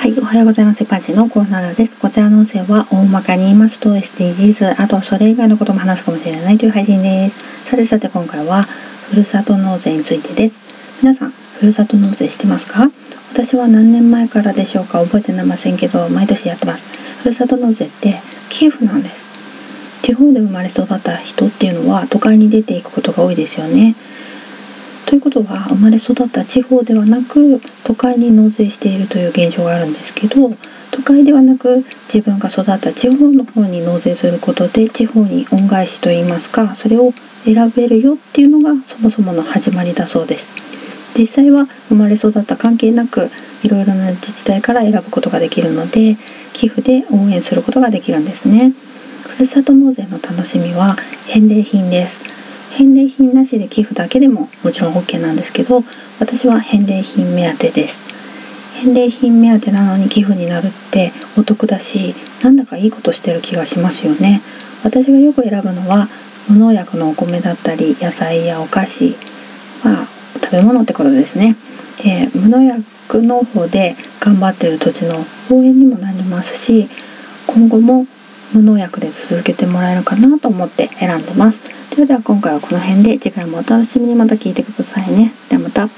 はい、おはようございます。パチのコーナーです。こちらの音声は大まかに言いますと SDGs、あとそれ以外のことも話すかもしれないという配信です。さてさて今回はふるさと納税についてです。皆さん、ふるさと納税してますか？私は何年前からでしょうか？覚えてなませんけど、毎年やってます。ふるさと納税って寄付なんです。地方で生まれ育った人っていうのは都会に出ていくことが多いですよね。ということは生まれ育った地方ではなく都会に納税しているという現象があるんですけど都会ではなく自分が育った地方の方に納税することで地方に恩返しといいますかそれを選べるよっていうのがそもそもの始まりだそうです。実際は生まれ育った関係なくいろいろな自治体から選ぶことができるので寄付で応援することができるんですね。ふるさと納税の楽しみは返礼品です。返礼品なしで寄付だけでももちろん OK なんですけど私は返礼品目当てです。返礼品目当てなのに寄付になるってお得だしなんだかいいことしてる気がしますよね。私がよく選ぶのは無農薬のお米だったり野菜やお菓子まあ食べ物ってことですね、えー、無農薬の方で頑張ってる土地の応援にもなりますし今後も無農薬で続けてもらえるかなと思って選んでます。それでは今回はこの辺で次回もお楽しみにまた聞いてくださいね。ではまた。